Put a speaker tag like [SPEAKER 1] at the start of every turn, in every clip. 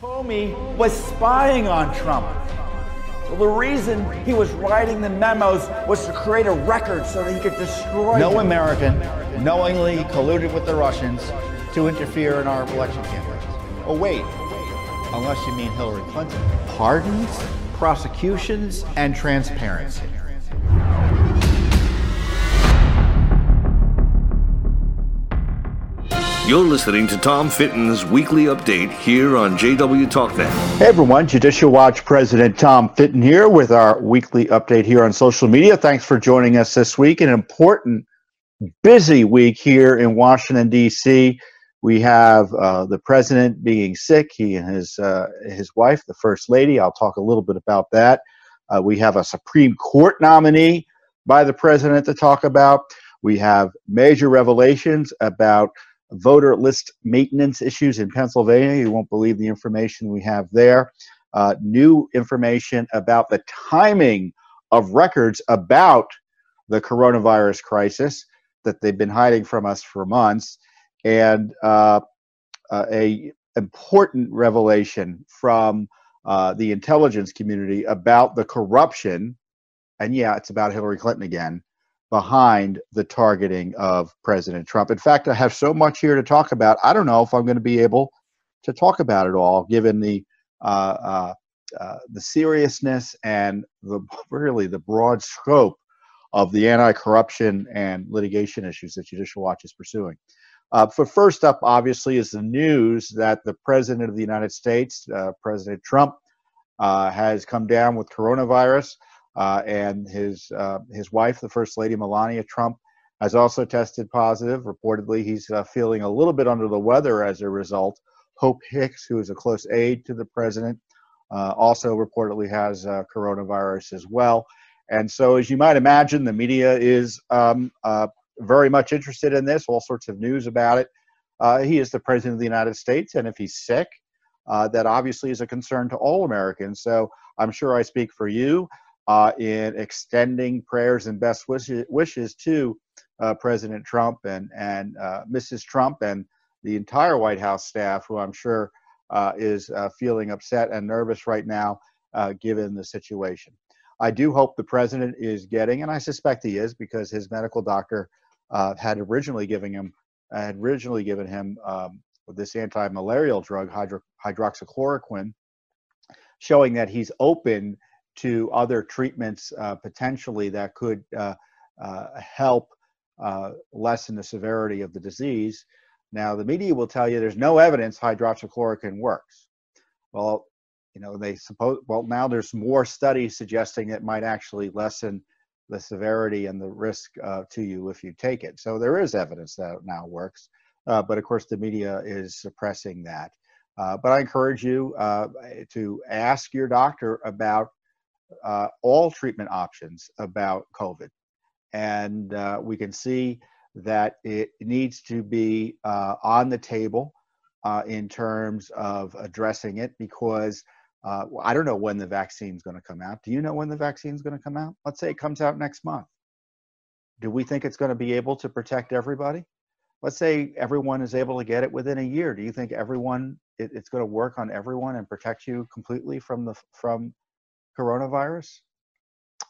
[SPEAKER 1] Comey was spying on Trump. Well, the reason he was writing the memos was to create a record so that he could destroy.
[SPEAKER 2] No
[SPEAKER 1] them.
[SPEAKER 2] American knowingly colluded with the Russians to interfere in our election campaigns. Oh, wait, unless you mean Hillary Clinton. Pardons, prosecutions, and transparency.
[SPEAKER 3] You're listening to Tom Fitton's weekly update here on JW TalkNet.
[SPEAKER 2] Hey everyone, Judicial Watch President Tom Fitton here with our weekly update here on social media. Thanks for joining us this week. An important, busy week here in Washington, D.C. We have uh, the president being sick, he and his, uh, his wife, the First Lady. I'll talk a little bit about that. Uh, we have a Supreme Court nominee by the president to talk about. We have major revelations about voter list maintenance issues in Pennsylvania. You won't believe the information we have there. Uh, new information about the timing of records about the coronavirus crisis that they've been hiding from us for months, and uh, uh, a important revelation from uh, the intelligence community about the corruption. And yeah, it's about Hillary Clinton again behind the targeting of President Trump. In fact, I have so much here to talk about. I don't know if I'm going to be able to talk about it all, given the uh, uh, uh, the seriousness and the really the broad scope of the anti-corruption and litigation issues that Judicial Watch is pursuing. Uh, for first up, obviously, is the news that the President of the United States, uh, President Trump, uh, has come down with coronavirus. Uh, and his uh, his wife, the First Lady Melania Trump, has also tested positive. Reportedly, he's uh, feeling a little bit under the weather as a result. Hope Hicks, who is a close aide to the president, uh, also reportedly has uh, coronavirus as well. And so, as you might imagine, the media is um, uh, very much interested in this. All sorts of news about it. he is the president of the United States, and if he's sick, that obviously is a concern to all Americans. So I'm sure I speak for you uh, in extending prayers and best wishes, wishes to uh, President Trump and, and uh, Mrs. Trump and the entire White House staff, who I'm sure uh, is uh, feeling upset and nervous right now uh, given the situation. I do hope the president is getting, and I suspect he is because his medical doctor had originally given him had originally given him um, this anti-malarial drug, hydro- hydroxychloroquine, showing that he's open to other treatments uh, potentially that could uh, uh, help uh, lessen the severity of the disease. Now, the media will tell you there's no evidence hydroxychloroquine works. Well, you know, they suppose, well, now there's more studies suggesting it might actually lessen the severity and the risk uh, to you if you take it. So there is evidence that it now works. Uh, but of course, the media is suppressing that. but I encourage you to ask your doctor about uh, all treatment options about COVID. And uh, we can see that it needs to be uh, on the table uh, in terms of addressing it because uh, I don't know when the vaccine is going to come out. Do you know when the vaccine is going to come out? Let's say it comes out next month. Do we think it's going to be able to protect everybody? Let's say everyone is able to get it within a year. Do you think everyone it, it's going to work on everyone and protect you completely from the from coronavirus?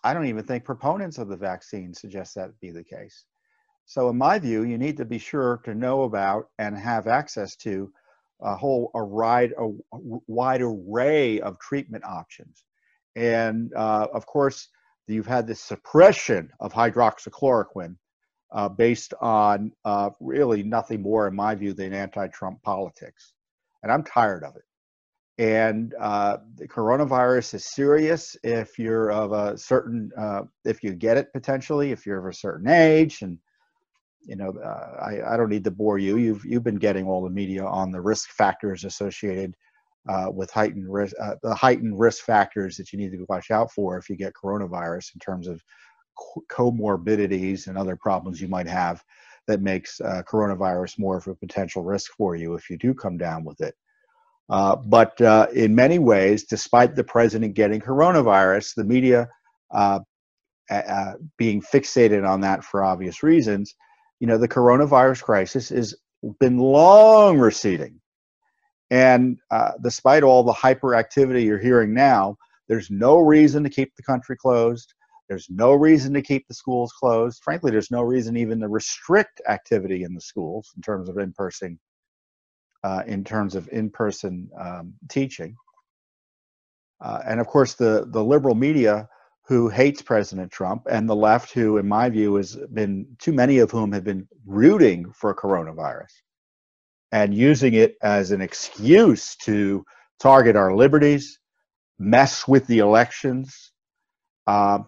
[SPEAKER 2] I don't even think proponents of the vaccine suggest that be the case. So, in my view, you need to be sure to know about and have access to a whole a wide, a wide array of treatment options. And uh, of course, you've had the suppression of hydroxychloroquine uh, based on uh, really nothing more, in my view, than anti Trump politics. And I'm tired of it. And uh, the coronavirus is serious if you're of a certain, uh, if you get it potentially, if you're of a certain age. And, you know, uh, I, I don't need to bore you. You've, you've been getting all the media on the risk factors associated uh, with heightened risk, uh, the heightened risk factors that you need to watch out for if you get coronavirus in terms of comorbidities and other problems you might have that makes uh, coronavirus more of a potential risk for you if you do come down with it. Uh, but uh, in many ways, despite the president getting coronavirus, the media uh, being fixated on that for obvious reasons, you know, the coronavirus crisis has been long receding. And uh, despite all the hyperactivity you're hearing now, there's no reason to keep the country closed. There's no reason to keep the schools closed. Frankly, there's no reason even to restrict activity in the schools in terms of in-person, uh, in terms of in-person um, teaching. Uh, and of course, the the liberal media who hates President Trump and the left, who, in my view, has been too many of whom have been rooting for coronavirus and using it as an excuse to target our liberties, mess with the elections, uh,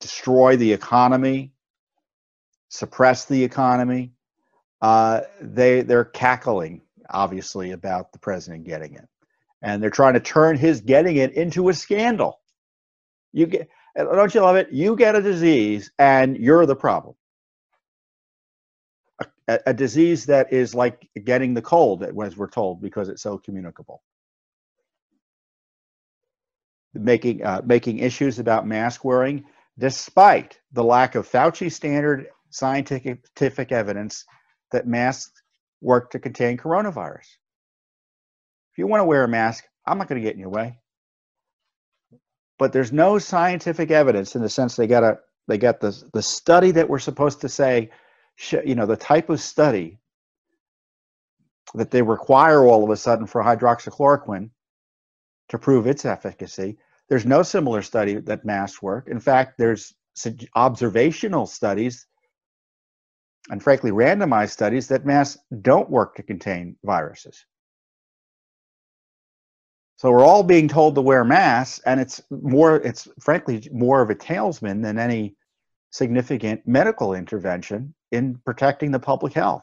[SPEAKER 2] destroy the economy, suppress the economy. Uh, they they're cackling obviously about the president getting it, and they're trying to turn his getting it into a scandal. You get don't you love it? You get a disease and you're the problem a, a disease that is like getting the cold, as we're told, because it's so communicable. Making uh, making issues about mask wearing, despite the lack of Fauci standard scientific evidence that masks work to contain coronavirus. If you want to wear a mask, I'm not going to get in your way. But there's no scientific evidence in the sense they got a they got the the study that we're supposed to say you know, the type of study that they require all of a sudden for hydroxychloroquine to prove its efficacy. There's no similar study that masks work. In fact, there's observational studies and frankly randomized studies that masks don't work to contain viruses. So we're all being told to wear masks, and it's more, it's frankly more of a talesman than any significant medical intervention in protecting the public health.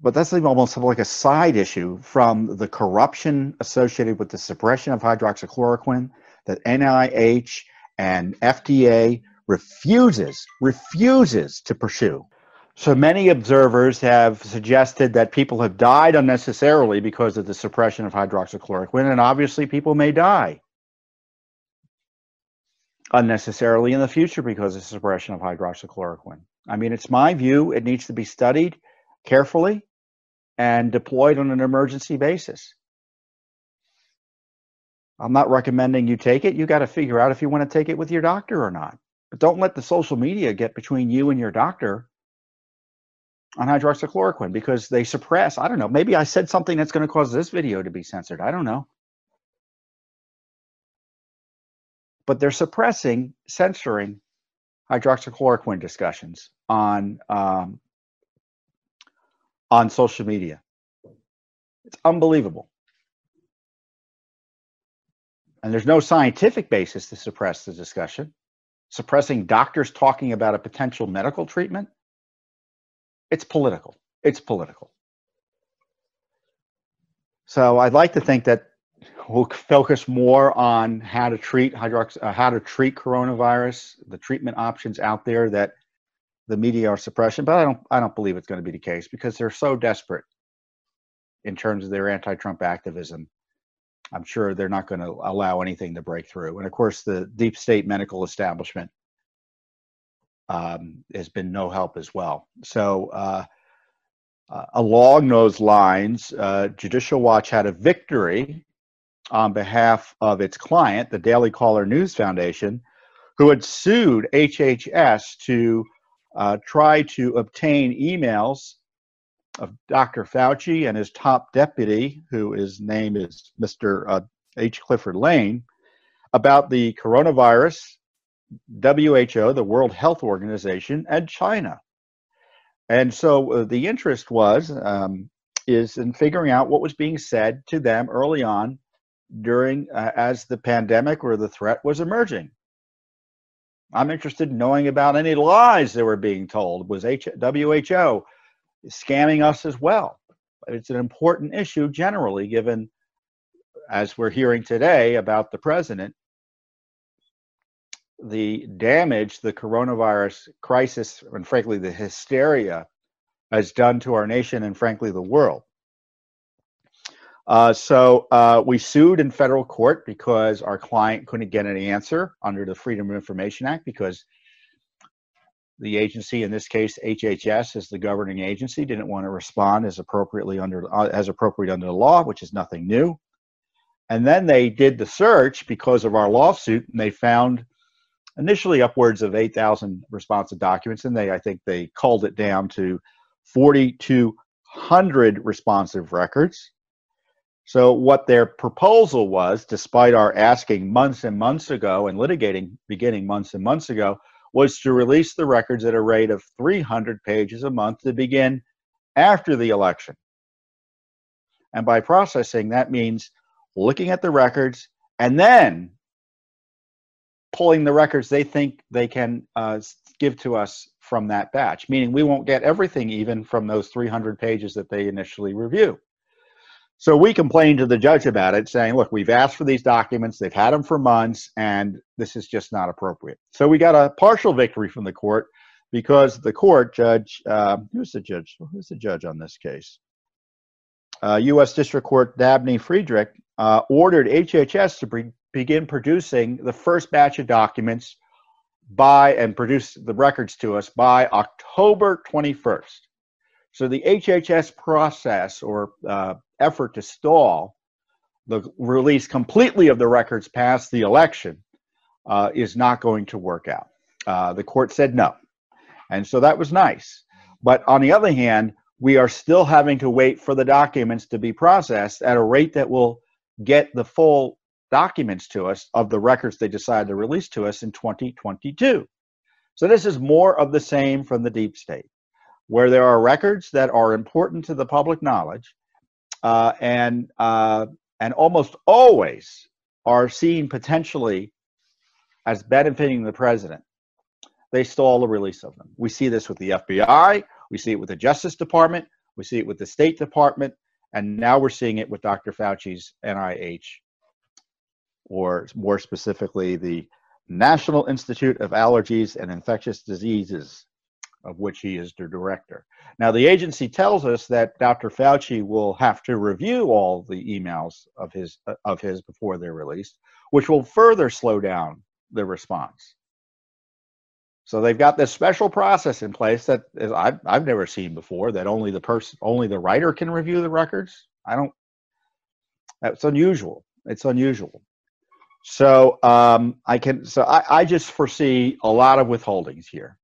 [SPEAKER 2] But that's almost like a side issue from the corruption associated with the suppression of hydroxychloroquine that NIH and FDA refuses, refuses to pursue. So many observers have suggested that people have died unnecessarily because of the suppression of hydroxychloroquine, and obviously people may die unnecessarily in the future because of suppression of hydroxychloroquine. I mean, it's my view it needs to be studied carefully and deployed on an emergency basis. I'm not recommending you take it. You got to figure out if you want to take it with your doctor or not. But don't let the social media get between you and your doctor on hydroxychloroquine because they suppress. I don't know. Maybe I said something that's going to cause this video to be censored. I don't know. but they're suppressing, censoring hydroxychloroquine discussions on um, on social media. It's unbelievable. And there's no scientific basis to suppress the discussion. Suppressing doctors talking about a potential medical treatment, it's political. It's political. So I'd like to think that we'll focus more on how to treat hydrox uh, how to treat coronavirus, the treatment options out there that the media are suppression. But I don't I don't believe it's going to be the case because they're so desperate in terms of their anti-Trump activism. I'm sure they're not going to allow anything to break through. And of course, the deep state medical establishment um, has been no help as well. So. Uh, uh, along those lines, uh, Judicial Watch had a victory on behalf of its client, the Daily Caller News Foundation, who had sued HHS to uh, try to obtain emails of Dr. Fauci and his top deputy, who his name is Mr. Uh, H. Clifford Lane, about the coronavirus, WHO, the World Health Organization, and China. And so uh, the interest was um, is in figuring out what was being said to them early on during uh, as the pandemic or the threat was emerging. I'm interested in knowing about any lies that were being told. Was H- WHO scamming us as well? It's an important issue generally, given as we're hearing today about the president, the damage the coronavirus crisis and frankly the hysteria has done to our nation and frankly the world. Uh, so uh, we sued in federal court because our client couldn't get an answer under the Freedom of Information Act because the agency, in this case HHS, as the governing agency, didn't want to respond as appropriately under uh, as appropriate under the law, which is nothing new. And then they did the search because of our lawsuit, and they found initially upwards of 8,000 responsive documents, and they I think they culled it down to 4,200 responsive records. So what their proposal was, despite our asking months and months ago and litigating beginning months and months ago, was to release the records at a rate of 300 pages a month to begin after the election. And by processing, that means looking at the records and then pulling the records they think they can uh, give to us from that batch, meaning we won't get everything even from those 300 pages that they initially review. So we complained to the judge about it, saying, look, we've asked for these documents, they've had them for months, and this is just not appropriate. So we got a partial victory from the court because the court judge, uh, who's the judge? Who's the judge on this case? Uh, U.S. District Court Dabney Friedrich uh, ordered HHS to begin producing the first batch of documents by and produce the records to us by October 21st. So the HHS process or uh, effort to stall the release completely of the records past the election uh, is not going to work out. Uh, the court said no. And so that was nice. But on the other hand, we are still having to wait for the documents to be processed at a rate that will get the full documents to us of the records they decide to release to us in 2022. So this is more of the same from the deep state where there are records that are important to the public knowledge uh, and uh, and almost always are seen potentially as benefiting the president. They stall the release of them. We see this with the FBI. We see it with the Justice Department. We see it with the State Department. And now we're seeing it with Dr. Fauci's NIH, or more specifically, the National Institute of Allergies and Infectious Diseases, of which he is the director. Now, the agency tells us that Dr. Fauci will have to review all the emails of his of his before they're released, which will further slow down the response. So they've got this special process in place that is, I've I've never seen before. That only the person, only the writer can review the records. I don't. That's unusual. It's unusual. So um, I can. So I, I just foresee a lot of withholdings here.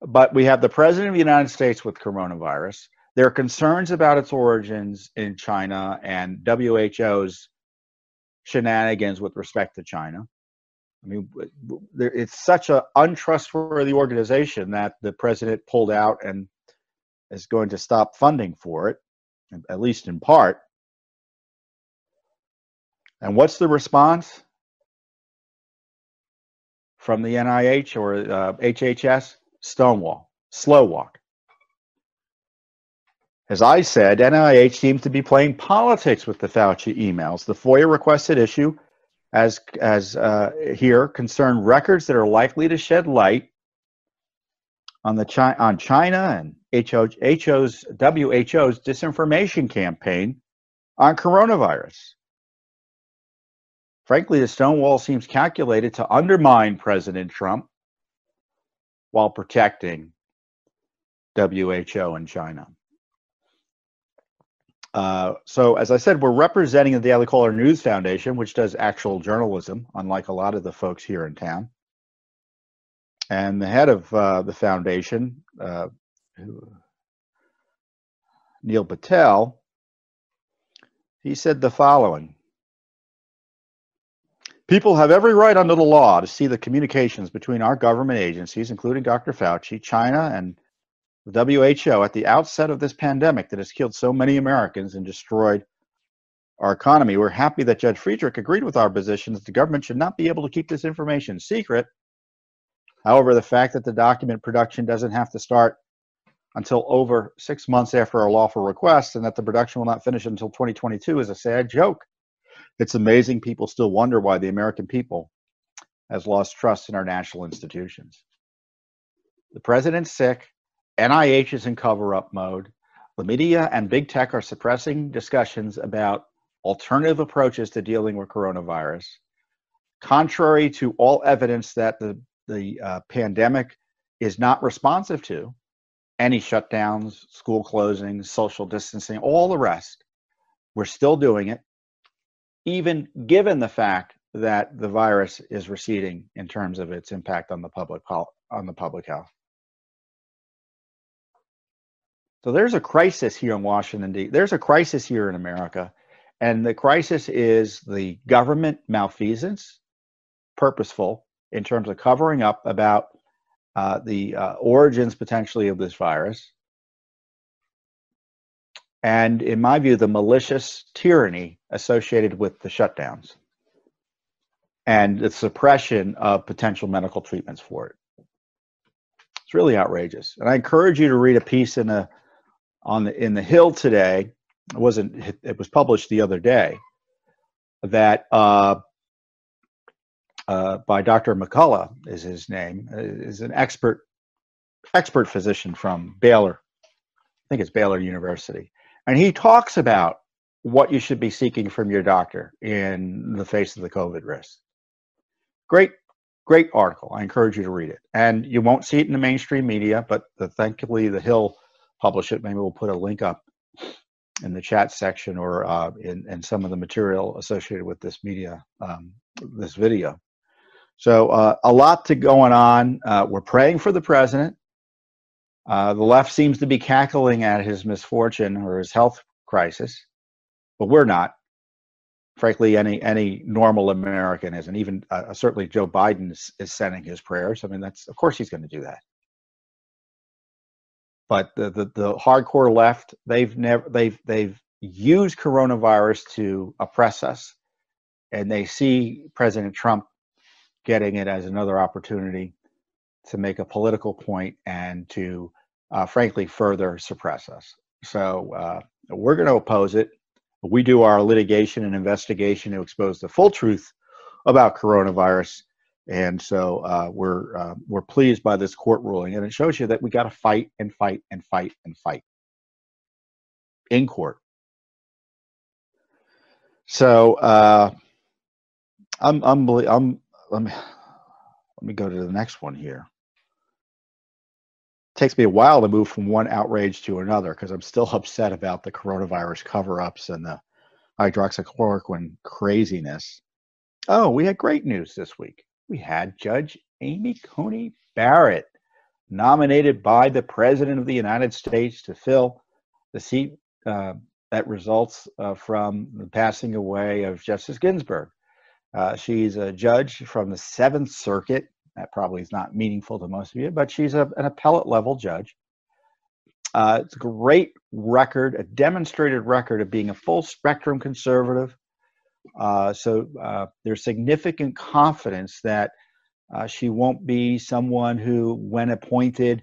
[SPEAKER 2] But we have the president of the United States with coronavirus. There are concerns about its origins in China and WHO's shenanigans with respect to China. I mean, it's such an untrustworthy organization that the president pulled out and is going to stop funding for it, at least in part. And what's the response from the NIH or uh, HHS? Stonewall, slow walk. As I said, NIH seems to be playing politics with the Fauci emails. The FOIA requested issue, as as uh, here, concern records that are likely to shed light on the Chi- on China and HO's WHO's disinformation campaign on coronavirus. Frankly, the Stonewall seems calculated to undermine President Trump while protecting WHO in China. Uh, so, as I said, we're representing the Daily Caller News Foundation, which does actual journalism, unlike a lot of the folks here in town. And the head of uh, the foundation, uh, Neil Patel, he said the following People have every right under the law to see the communications between our government agencies, including Dr. Fauci, China, and the WHO at the outset of this pandemic that has killed so many Americans and destroyed our economy. We're happy that Judge Friedrich agreed with our position that the government should not be able to keep this information secret. However, the fact that the document production doesn't have to start until over six months after our lawful request and that the production will not finish until 2022 is a sad joke. It's amazing people still wonder why the American people has lost trust in our national institutions. The president's sick. NIH is in cover up mode. The media and big tech are suppressing discussions about alternative approaches to dealing with coronavirus, contrary to all evidence that the, the uh, pandemic is not responsive to any shutdowns, school closings, social distancing, all the rest. We're still doing it, even given the fact that the virus is receding in terms of its impact on the public on the public health. So there's a crisis here in Washington D. There's a crisis here in America, and the crisis is the government malfeasance, purposeful in terms of covering up about uh, the uh, origins potentially of this virus, and in my view, the malicious tyranny associated with the shutdowns and the suppression of potential medical treatments for it. It's really outrageous, and I encourage you to read a piece in the on the in the Hill today. It wasn't. It was published the other day. That uh, uh, by Dr. McCullough is his name. Is an expert expert physician from Baylor. I think it's Baylor University, and he talks about what you should be seeking from your doctor in the face of the COVID risk. Great, great article. I encourage you to read it. And you won't see it in the mainstream media, but the, thankfully the Hill publish it. Maybe we'll put a link up in the chat section or uh, in, in some of the material associated with this media, um, this video. So uh, a lot to going on. Uh, we're praying for the president. Uh, the left seems to be cackling at his misfortune or his health crisis, but we're not. Frankly, any any normal American isn't. Even uh, certainly Joe Biden is, is sending his prayers. I mean, that's of course he's going to do that but the, the, the hardcore left they've never they've they've used coronavirus to oppress us and they see president trump getting it as another opportunity to make a political point and to uh, frankly further suppress us so uh, we're going to oppose it we do our litigation and investigation to expose the full truth about coronavirus and so uh, we're uh, we're pleased by this court ruling, and it shows you that we got to fight and fight and fight and fight in court. So uh, I'm I'm I'm let me let me go to the next one here. Takes me a while to move from one outrage to another because I'm still upset about the coronavirus cover-ups and the hydroxychloroquine craziness. Oh, we had great news this week we had Judge Amy Coney Barrett nominated by the President of the United States to fill the seat uh, that results uh, from the passing away of Justice Ginsburg. Uh, she's a judge from the Seventh Circuit. That probably is not meaningful to most of you, but she's a, an appellate level judge. Uh, it's a great record, a demonstrated record of being a full spectrum conservative, uh, so uh, there's significant confidence that uh, she won't be someone who, when appointed,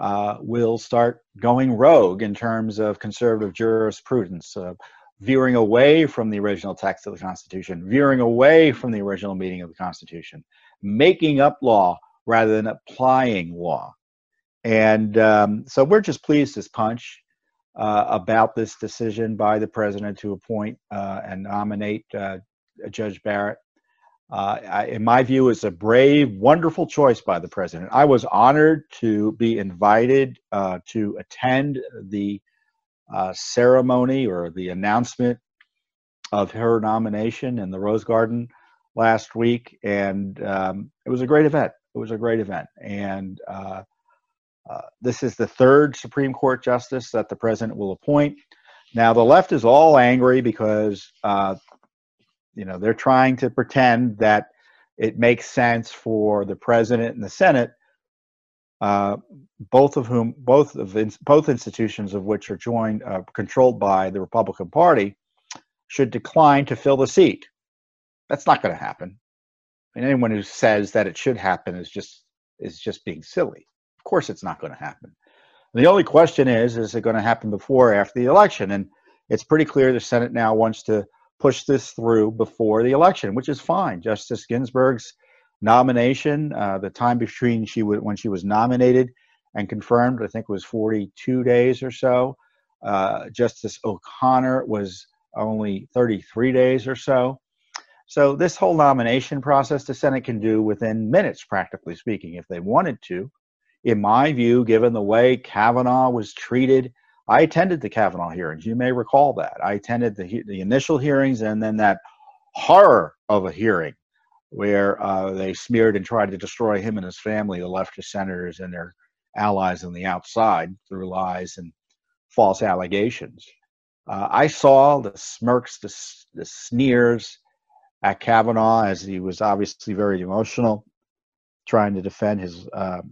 [SPEAKER 2] uh, will start going rogue in terms of conservative jurisprudence, uh, veering away from the original text of the Constitution, veering away from the original meaning of the Constitution, making up law rather than applying law. And um, so we're just pleased as punch uh, about this decision by the president to appoint uh, and nominate uh, Judge Barrett. Uh, I, in my view, is a brave, wonderful choice by the president. I was honored to be invited uh, to attend the uh, ceremony or the announcement of her nomination in the Rose Garden last week, and um, it was a great event. It was a great event, and uh, this is the third Supreme Court justice that the president will appoint. Now, the left is all angry because, uh, you know, they're trying to pretend that it makes sense for the president and the Senate, uh, both of whom, both of both institutions of which are joined, uh, controlled by the Republican Party, should decline to fill the seat. That's not going to happen. And anyone who says that it should happen is just is just being silly Of course it's not going to happen. The only question is, is it going to happen before or after the election? And it's pretty clear the Senate now wants to push this through before the election, which is fine. Justice Ginsburg's nomination, uh, the time between she w- when she was nominated and confirmed, I think was 42 days or so. Uh, Justice O'Connor was only 33 days or so. So this whole nomination process, the Senate can do within minutes, practically speaking, if they wanted to in my view, given the way Kavanaugh was treated, I attended the Kavanaugh hearings. You may recall that. I attended the, the initial hearings and then that horror of a hearing where uh, they smeared and tried to destroy him and his family, the leftist senators and their allies on the outside through lies and false allegations. Uh, I saw the smirks, the, the sneers at Kavanaugh as he was obviously very emotional, trying to defend his uh,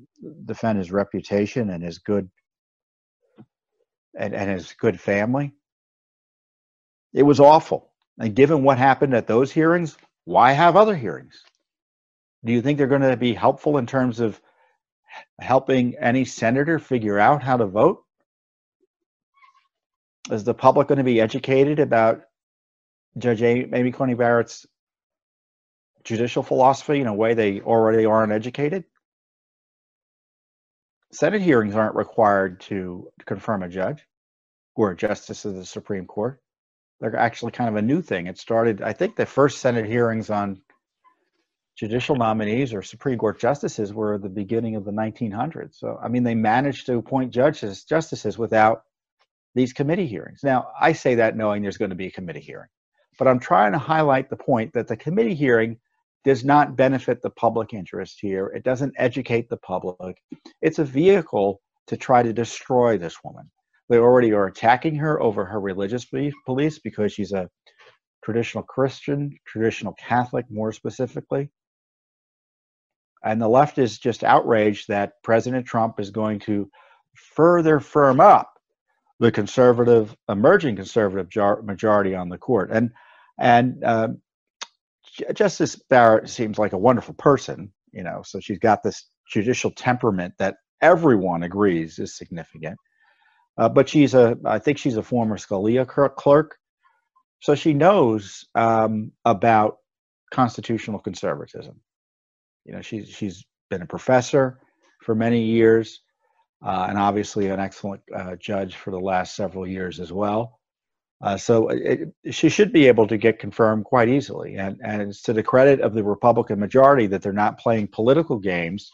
[SPEAKER 2] defend his reputation and his good and, and his good family. It was awful. And given what happened at those hearings, why have other hearings? Do you think they're going to be helpful in terms of helping any senator figure out how to vote? Is the public going to be educated about Judge Amy Coney Barrett's judicial philosophy in a way they already aren't educated? Senate hearings aren't required to confirm a judge or a justice of the Supreme Court. They're actually kind of a new thing. It started, I think, the first Senate hearings on judicial nominees or Supreme Court justices were the beginning of the 1900s. So, I mean, they managed to appoint judges, justices without these committee hearings. Now, I say that knowing there's going to be a committee hearing, but I'm trying to highlight the point that the committee hearing does not benefit the public interest here. It doesn't educate the public. It's a vehicle to try to destroy this woman. They already are attacking her over her religious beliefs because she's a traditional Christian, traditional Catholic, more specifically. And the left is just outraged that President Trump is going to further firm up the conservative, emerging conservative majority on the court. And and uh, Justice Barrett seems like a wonderful person, you know. So she's got this judicial temperament that everyone agrees is significant. Uh, but she's a, I think she's a former Scalia clerk, so she knows um, about constitutional conservatism. You know, she's she's been a professor for many years, uh, and obviously an excellent uh, judge for the last several years as well. Uh, so it, she should be able to get confirmed quite easily, and and it's to the credit of the Republican majority that they're not playing political games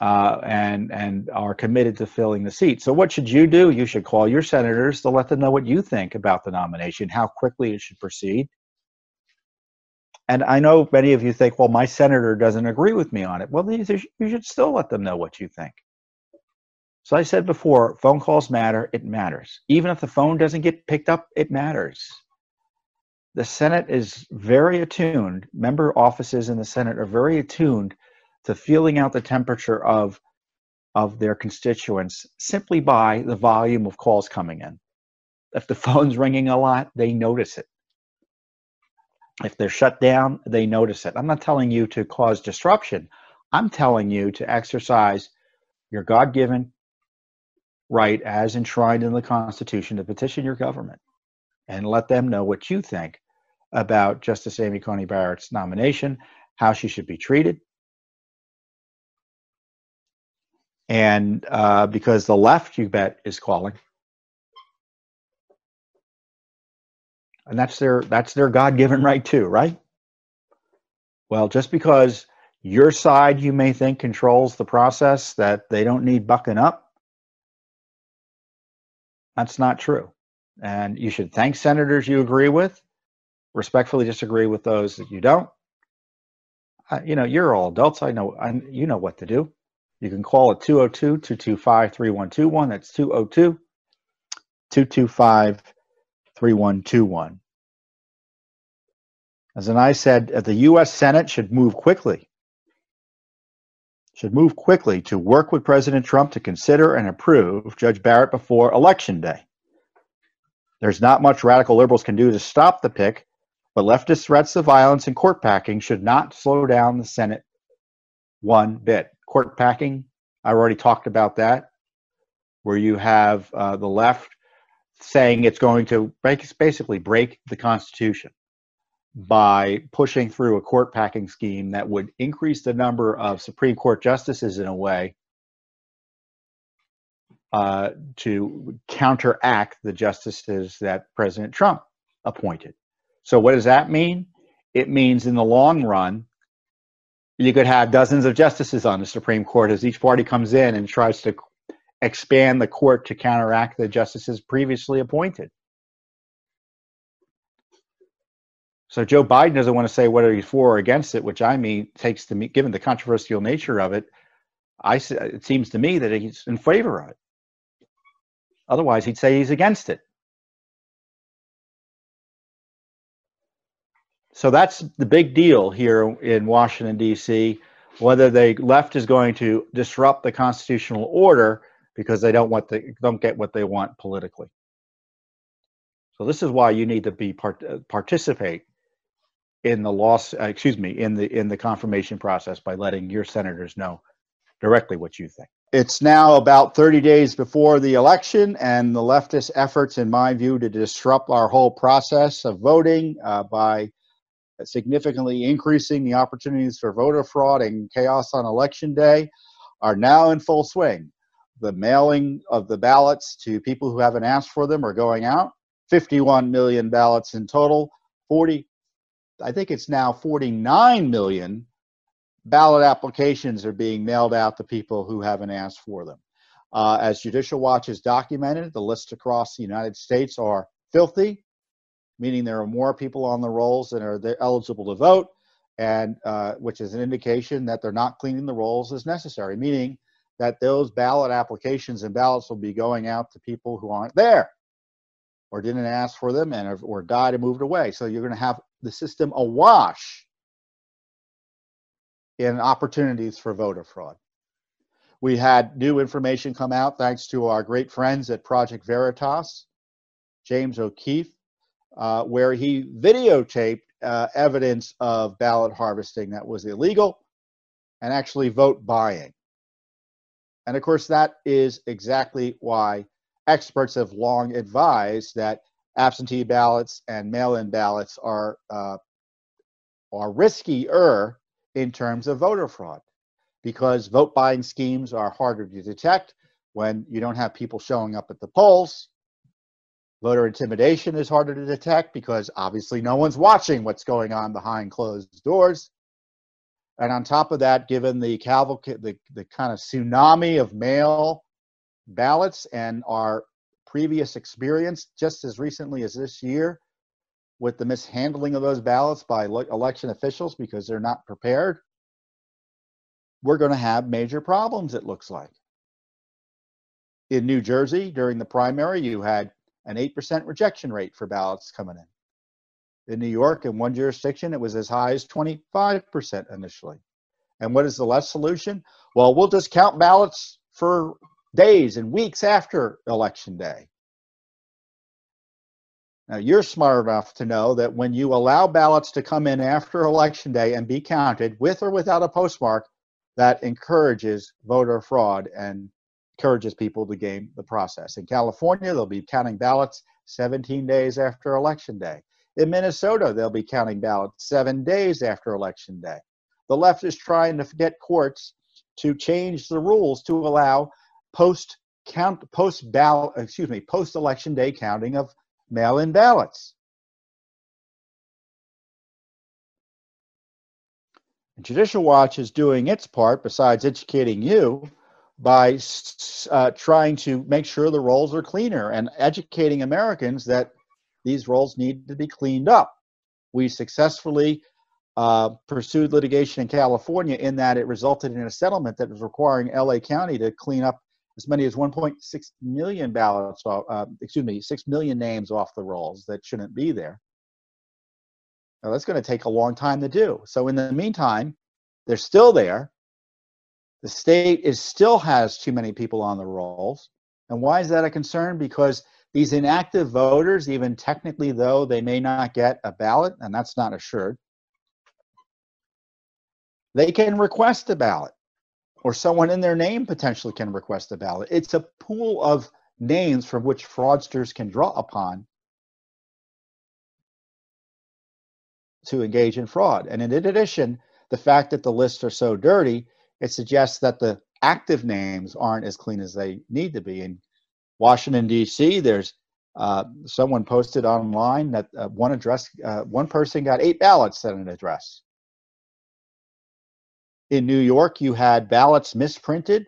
[SPEAKER 2] uh, and and are committed to filling the seat. So what should you do? You should call your senators to let them know what you think about the nomination, how quickly it should proceed. And I know many of you think, well, my senator doesn't agree with me on it. Well, you should still let them know what you think. So I said before, phone calls matter. It matters. Even if the phone doesn't get picked up, it matters. The Senate is very attuned. Member offices in the Senate are very attuned to feeling out the temperature of of their constituents simply by the volume of calls coming in. If the phone's ringing a lot, they notice it. If they're shut down, they notice it. I'm not telling you to cause disruption. I'm telling you to exercise your God given right as enshrined in the Constitution to petition your government and let them know what you think about Justice Amy Coney Barrett's nomination, how she should be treated, and uh, because the left, you bet, is calling, and that's their that's their God-given right too, right? Well, just because your side you may think controls the process that they don't need bucking up, that's not true. And you should thank senators you agree with, respectfully disagree with those that you don't. Uh, you know, you're all adults. I know, I, you know what to do. You can call it 202 225 3121. That's 202 225 3121. As I said, the U.S. Senate should move quickly. Should move quickly to work with President Trump to consider and approve Judge Barrett before Election Day. There's not much radical liberals can do to stop the pick, but leftist threats of violence and court packing should not slow down the Senate one bit court packing. I already talked about that, where you have uh, the left saying it's going to basically break the Constitution by pushing through a court packing scheme that would increase the number of Supreme Court justices in a way uh, to counteract the justices that President Trump appointed. So, what does that mean? It means in the long run, you could have dozens of justices on the Supreme Court as each party comes in and tries to expand the court to counteract the justices previously appointed. So Joe Biden doesn't want to say whether he's for or against it, which I mean takes to me, given the controversial nature of it, I it seems to me that he's in favor of it. Otherwise, he'd say he's against it. So that's the big deal here in Washington D.C. Whether the left is going to disrupt the constitutional order because they don't want the, don't get what they want politically. So this is why you need to be part, uh, participate in the loss, uh, excuse me, in the in the confirmation process by letting your senators know directly what you think. It's now about 30 days before the election, and the leftist efforts, in my view, to disrupt our whole process of voting uh, by significantly increasing the opportunities for voter fraud and chaos on election day are now in full swing. The mailing of the ballots to people who haven't asked for them are going out. 51 million ballots in total. 40, I think it's now 49 million ballot applications are being mailed out to people who haven't asked for them. Uh, as Judicial Watch has documented, the lists across the United States are filthy, meaning there are more people on the rolls than are eligible to vote, and uh, which is an indication that they're not cleaning the rolls as necessary, meaning that those ballot applications and ballots will be going out to people who aren't there or didn't ask for them and or died and moved away. So you're going to have the system awash in opportunities for voter fraud. We had new information come out thanks to our great friends at Project Veritas, James O'Keefe, uh, where he videotaped uh, evidence of ballot harvesting that was illegal and actually vote buying. And of course, that is exactly why experts have long advised that absentee ballots and mail-in ballots are uh, are riskier in terms of voter fraud because vote buying schemes are harder to detect when you don't have people showing up at the polls. Voter intimidation is harder to detect because obviously no one's watching what's going on behind closed doors. And on top of that, given the cavalcade, the, the kind of tsunami of mail ballots and our previous experience just as recently as this year with the mishandling of those ballots by election officials because they're not prepared, we're going to have major problems, it looks like. In New Jersey, during the primary, you had an 8% rejection rate for ballots coming in. In New York, in one jurisdiction, it was as high as 25% initially. And what is the less solution? Well, we'll just count ballots for days and weeks after election day. Now, you're smart enough to know that when you allow ballots to come in after election day and be counted with or without a postmark, that encourages voter fraud and encourages people to game the process. In California, they'll be counting ballots 17 days after election day. In Minnesota, they'll be counting ballots seven days after election day. The left is trying to get courts to change the rules to allow post count post ballot excuse me post election day counting of mail-in ballots. And Judicial Watch is doing its part, besides educating you, by uh, trying to make sure the rolls are cleaner and educating Americans that these rolls need to be cleaned up. We successfully uh, pursued litigation in California in that it resulted in a settlement that was requiring LA County to clean up as many as 1.6 million ballots, uh, excuse me, 6 million names off the rolls that shouldn't be there. Now, that's going to take a long time to do. So, in the meantime, they're still there. The state is still has too many people on the rolls. And why is that a concern? Because these inactive voters, even technically though they may not get a ballot, and that's not assured, they can request a ballot, or someone in their name potentially can request a ballot. It's a pool of names from which fraudsters can draw upon to engage in fraud. And in addition, the fact that the lists are so dirty, it suggests that the active names aren't as clean as they need to be. In Washington D.C. There's uh, someone posted online that uh, one address, uh, one person got eight ballots at an address. In New York, you had ballots misprinted.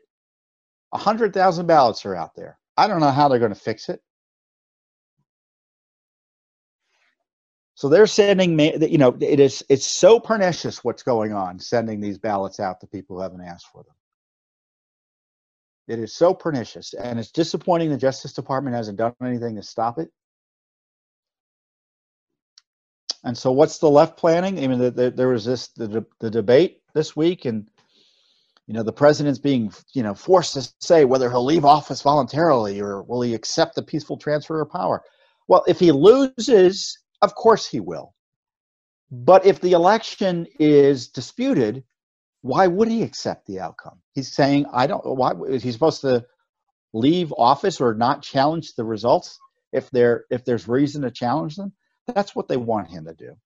[SPEAKER 2] 100,000 ballots are out there. I don't know how they're going to fix it. So they're sending, me, you know, it is it's so pernicious what's going on, sending these ballots out to people who haven't asked for them. It is so pernicious, and it's disappointing the Justice Department hasn't done anything to stop it. And so, what's the left planning? I mean, the, the, there was this the, the debate this week, and you know, the president's being you know forced to say whether he'll leave office voluntarily or will he accept the peaceful transfer of power. Well, if he loses of course he will. But if the election is disputed, why would he accept the outcome? He's saying, I don't, why is he supposed to leave office or not challenge the results if there if there's reason to challenge them? That's what they want him to do.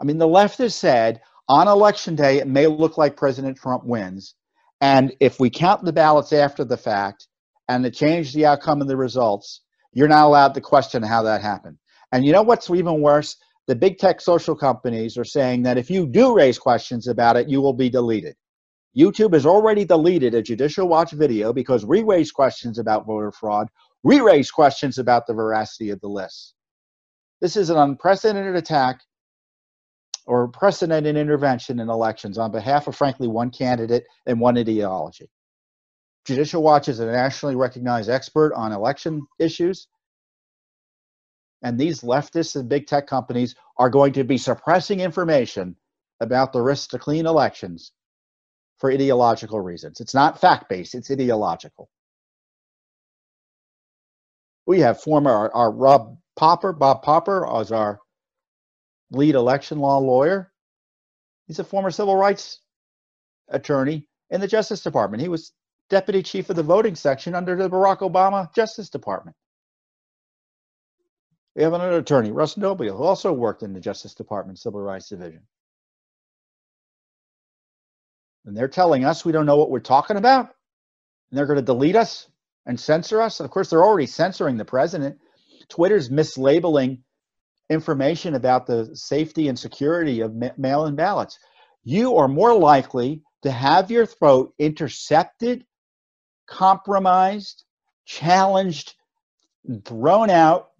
[SPEAKER 2] I mean, the left has said on election day, it may look like President Trump wins. And if we count the ballots after the fact and it change the outcome of the results, you're not allowed to question how that happened. And you know what's even worse? The big tech social companies are saying that if you do raise questions about it, you will be deleted. YouTube has already deleted a Judicial Watch video because we raised questions about voter fraud. We raise questions about the veracity of the list. This is an unprecedented attack or unprecedented intervention in elections on behalf of, frankly, one candidate and one ideology. Judicial Watch is a nationally recognized expert on election issues. And these leftists and big tech companies are going to be suppressing information about the risks to clean elections for ideological reasons. It's not fact based, it's ideological. We have former our, our Rob Popper, Bob Popper, as our lead election law lawyer. He's a former civil rights attorney in the Justice Department. He was deputy chief of the voting section under the Barack Obama Justice Department. We have another attorney, Russ Nobile, who also worked in the Justice Department Civil Rights Division. And they're telling us we don't know what we're talking about, and they're going to delete us and censor us. Of course, they're already censoring the president. Twitter's mislabeling information about the safety and security of mail in ballots. You are more likely to have your throat intercepted compromised, challenged, thrown out,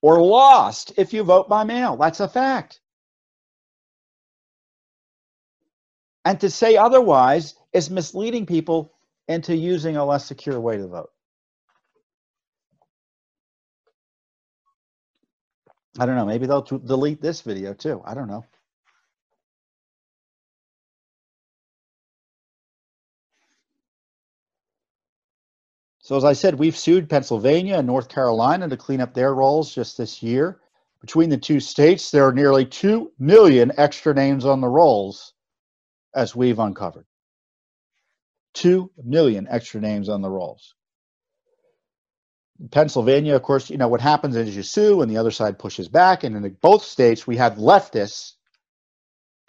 [SPEAKER 2] or lost if you vote by mail. That's a fact. And to say otherwise is misleading people into using a less secure way to vote. I don't know. Maybe they'll delete this video too. I don't know. So, as I said, we've sued Pennsylvania and North Carolina to clean up their rolls just this year. Between the two states, there are nearly 2 million extra names on the rolls, as we've uncovered. 2 million extra names on the rolls. Pennsylvania, of course, you know, what happens is you sue and the other side pushes back. And in both states, we have leftists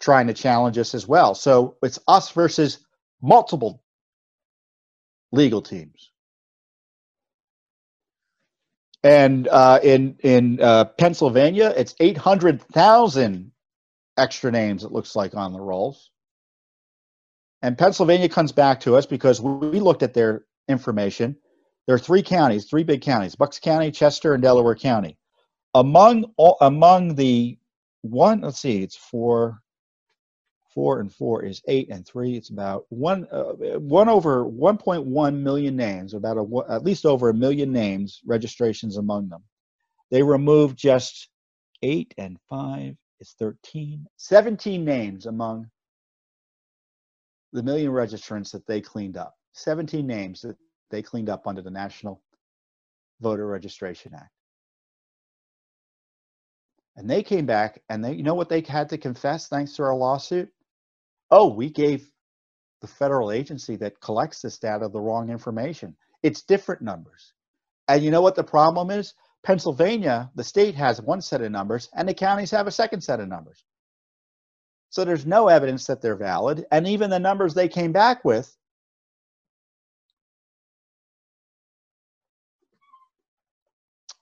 [SPEAKER 2] trying to challenge us as well. So it's us versus multiple legal teams. And uh, in in uh, Pennsylvania, it's 800,000 extra names, it looks like, on the rolls. And Pennsylvania comes back to us because we looked at their information. There are three counties, three big counties Bucks County, Chester, and Delaware County. Among, all, among the one, let's see, it's four, four and four is eight and three. It's about one uh, one over 1.1 million names about a, at least over a million names registrations among them. They removed just eight and five is 13 17 names among the million registrants that they cleaned up. 17 names that they cleaned up under the national voter registration act and they came back and they you know what they had to confess thanks to our lawsuit oh, we gave the federal agency that collects this data the wrong information. It's different numbers. And you know what the problem is? Pennsylvania, the state has one set of numbers, and the counties have a second set of numbers. So there's no evidence that they're valid. And even the numbers they came back with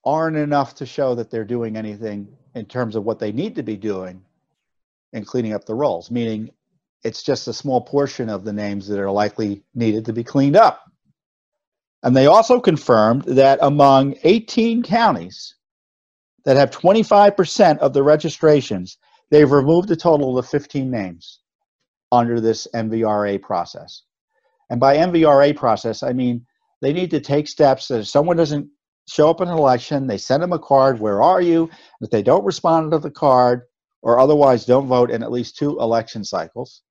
[SPEAKER 2] aren't enough to show that they're doing anything in terms of what they need to be doing in cleaning up the rolls, meaning it's just a small portion of the names that are likely needed to be cleaned up. And they also confirmed that among 18 counties that have 25% of the registrations, they've removed a total of 15 names under this NVRA process. And by NVRA process, I mean they need to take steps that if someone doesn't show up in an election, they send them a card, where are you? If they don't respond to the card or otherwise don't vote in at least two election cycles,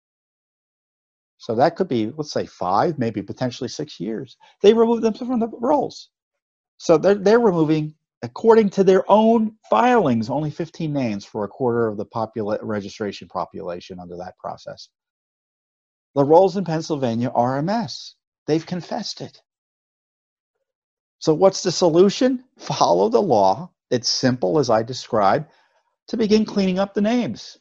[SPEAKER 2] so that could be, let's say, five, maybe potentially six years. They remove them from the rolls. So they're, they're removing, according to their own filings, only 15 names for a quarter of the popula- registration population under that process. The rolls in Pennsylvania are a mess. They've confessed it. So, what's the solution? Follow the law. It's simple as I described to begin cleaning up the names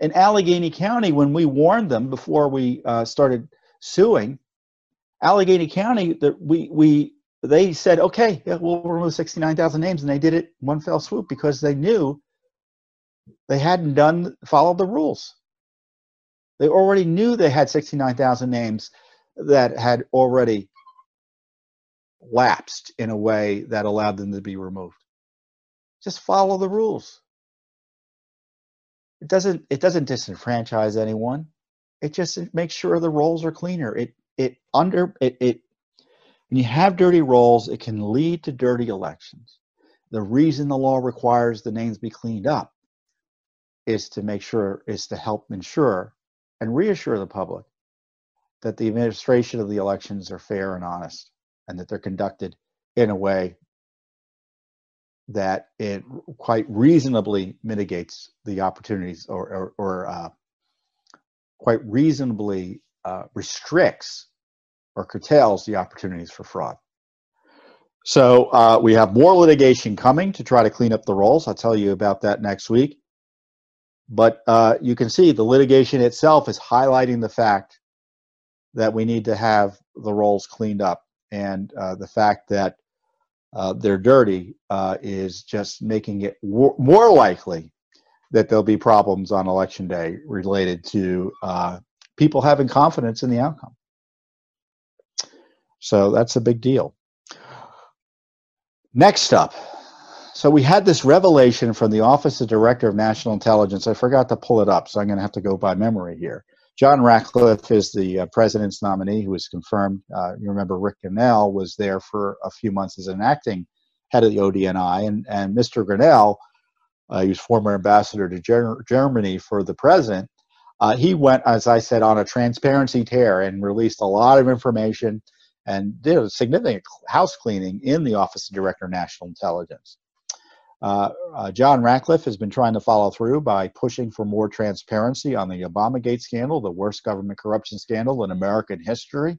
[SPEAKER 2] in Allegheny County, when we warned them before we uh, started suing, Allegheny County, that we we they said, okay, yeah, we'll remove 69,000 names, and they did it one fell swoop because they knew they hadn't done followed the rules. They already knew they had 69,000 names that had already lapsed in a way that allowed them to be removed. Just follow the rules. It doesn't it doesn't disenfranchise anyone. It just makes sure the rolls are cleaner. It it under it, it when you have dirty rolls, it can lead to dirty elections. The reason the law requires the names be cleaned up is to make sure is to help ensure and reassure the public that the administration of the elections are fair and honest and that they're conducted in a way that it quite reasonably mitigates the opportunities or, or, or uh, quite reasonably uh, restricts or curtails the opportunities for fraud. So uh, we have more litigation coming to try to clean up the rolls. I'll tell you about that next week. But uh, you can see the litigation itself is highlighting the fact that we need to have the rolls cleaned up and uh, the fact that uh, they're dirty uh, is just making it w- more likely that there'll be problems on election day related to uh, people having confidence in the outcome. So that's a big deal. Next up, so we had this revelation from the Office of Director of National Intelligence. I forgot to pull it up, so I'm going to have to go by memory here. John Ratcliffe is the uh, president's nominee who was confirmed. Uh, you remember Rick Grenell was there for a few months as an acting head of the ODNI, and, and Mr. Grenell, uh, he was former ambassador to Ger- Germany for the president. Uh, he went, as I said, on a transparency tear and released a lot of information and did a significant house cleaning in the Office of Director of National Intelligence. Uh, uh, John Ratcliffe has been trying to follow through by pushing for more transparency on the Obamagate scandal, the worst government corruption scandal in American history.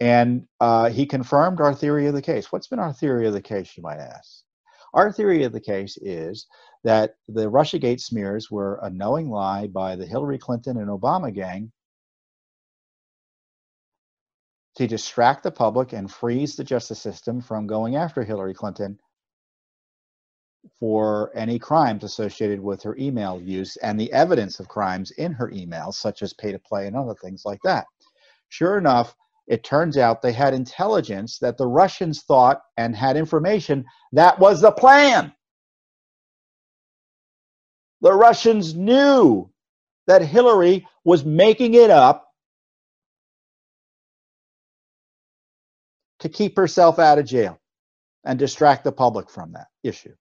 [SPEAKER 2] And uh, he confirmed our theory of the case. What's been our theory of the case, you might ask? Our theory of the case is that the Russiagate smears were a knowing lie by the Hillary Clinton and Obama gang to distract the public and freeze the justice system from going after Hillary Clinton for any crimes associated with her email use and the evidence of crimes in her emails, such as pay to play and other things like that. Sure enough, it turns out they had intelligence that the Russians thought and had information that was the plan. The Russians knew that Hillary was making it up to keep herself out of jail and distract the public from that issue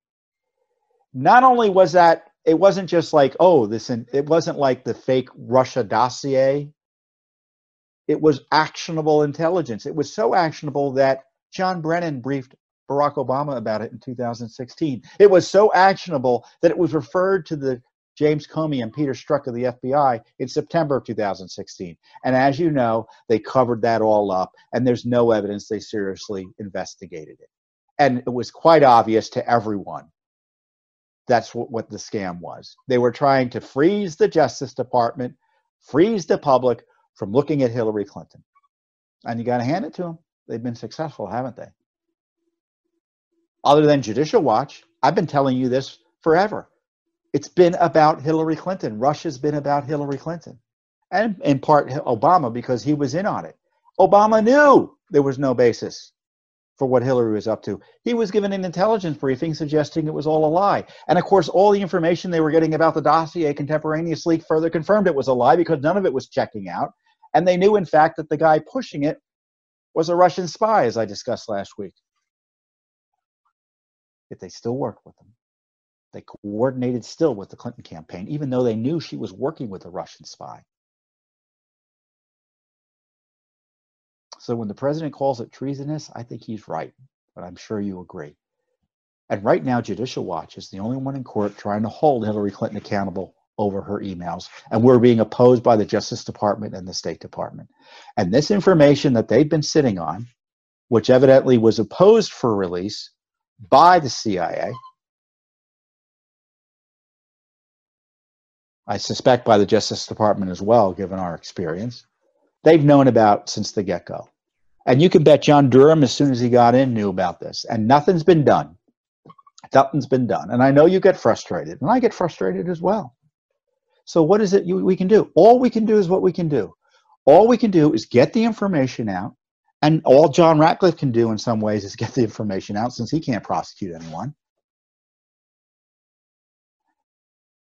[SPEAKER 2] not only was that it wasn't just like oh this and it wasn't like the fake russia dossier. It was actionable intelligence. It was so actionable that john brennan briefed barack obama about it in 2016 it was so actionable that it was referred to the james comey and peter strzok of the fbi in september of 2016 and as you know they covered that all up and there's no evidence they seriously investigated it. And it was quite obvious to everyone that's what, what the scam was. They were trying to freeze the Justice Department, freeze the public from looking at Hillary Clinton. And you got to hand it to them. They've been successful, haven't they? Other than Judicial Watch, I've been telling you this forever. It's been about Hillary Clinton. Russia's been about Hillary Clinton. And in part Obama because he was in on it. Obama knew there was no basis for what Hillary was up to. He was given an intelligence briefing suggesting it was all a lie. And of course, all the information they were getting about the dossier contemporaneously further confirmed it was a lie because none of it was checking out. And they knew, in fact, that the guy pushing it was a Russian spy, as I discussed last week. Yet they still worked with him. They coordinated still with the Clinton campaign, even though they knew she was working with a Russian spy. So when the president calls it treasonous, I think he's right, but I'm sure you agree. And right now, Judicial Watch is the only one in court trying to hold Hillary Clinton accountable over her emails. And we're being opposed by the Justice Department and the State Department. And this information that they've been sitting on, which evidently was opposed for release by the CIA, I suspect by the Justice Department as well, given our experience, they've known about since the get go. And you can bet John Durham, as soon as he got in, knew about this. And nothing's been done. Nothing's been done. And I know you get frustrated, and I get frustrated as well. So, what is it you, we can do? All we can do is what we can do. All we can do is get the information out. And all John Ratcliffe can do in some ways is get the information out since he can't prosecute anyone.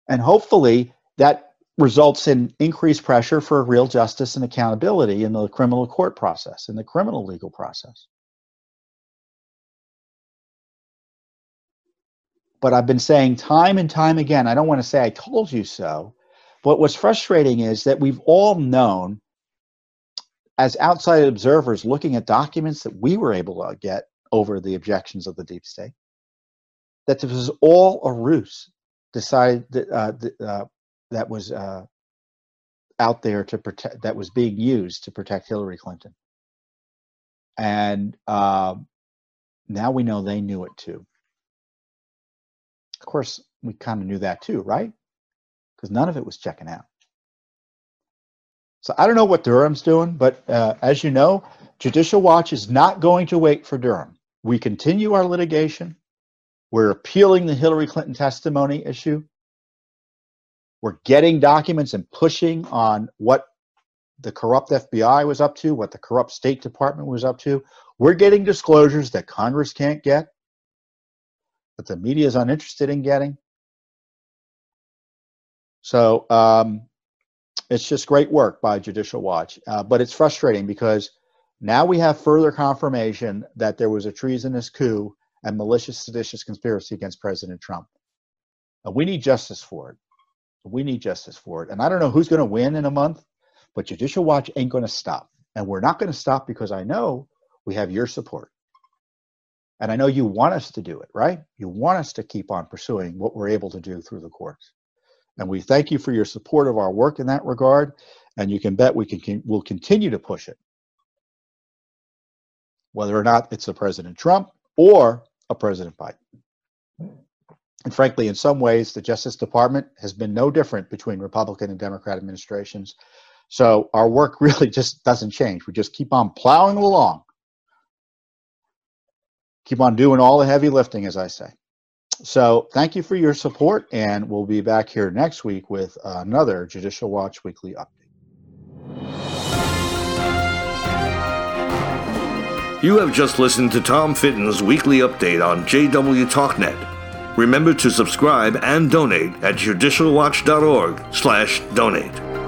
[SPEAKER 2] And hopefully that results in increased pressure for real justice and accountability in the criminal court process, in the criminal legal process. But I've been saying time and time again, I don't want to say I told you so, but what's frustrating is that we've all known, as outside observers looking at documents that we were able to get over the objections of the deep state, that this was all a ruse decided that, uh, uh, that was uh, out there to protect that was being used to protect Hillary Clinton. And uh, now we know they knew it too. Of course, we kind of knew that too, right? Because none of it was checking out. So I don't know what Durham's doing, but uh, as you know, Judicial Watch is not going to wait for Durham. We continue our litigation. We're appealing the Hillary Clinton testimony issue. We're getting documents and pushing on what the corrupt FBI was up to, what the corrupt State Department was up to. We're getting disclosures that Congress can't get, that the media is uninterested in getting. So um, it's just great work by Judicial Watch. Uh, but it's frustrating because now we have further confirmation that there was a treasonous coup and malicious, seditious conspiracy against President Trump. Uh, we need justice for it. We need justice for it. And I don't know who's going to win in a month, but Judicial Watch ain't going to stop. And we're not going to stop because I know we have your support. And I know you want us to do it, right? You want us to keep on pursuing what we're able to do through the courts. And we thank you for your support of our work in that regard. And you can bet we can we'll continue to push it. Whether or not it's a President Trump or a President Biden. And frankly, in some ways, the Justice Department has been no different between Republican and Democrat administrations. So our work really just doesn't change. We just keep on plowing along, keep on doing all the heavy lifting, as I say. So thank you for your support, and we'll be back here next week with another Judicial Watch Weekly update.
[SPEAKER 3] You have just listened to Tom Fitton's weekly update on JW TalkNet. Remember to subscribe and donate at judicialwatch.org slash donate.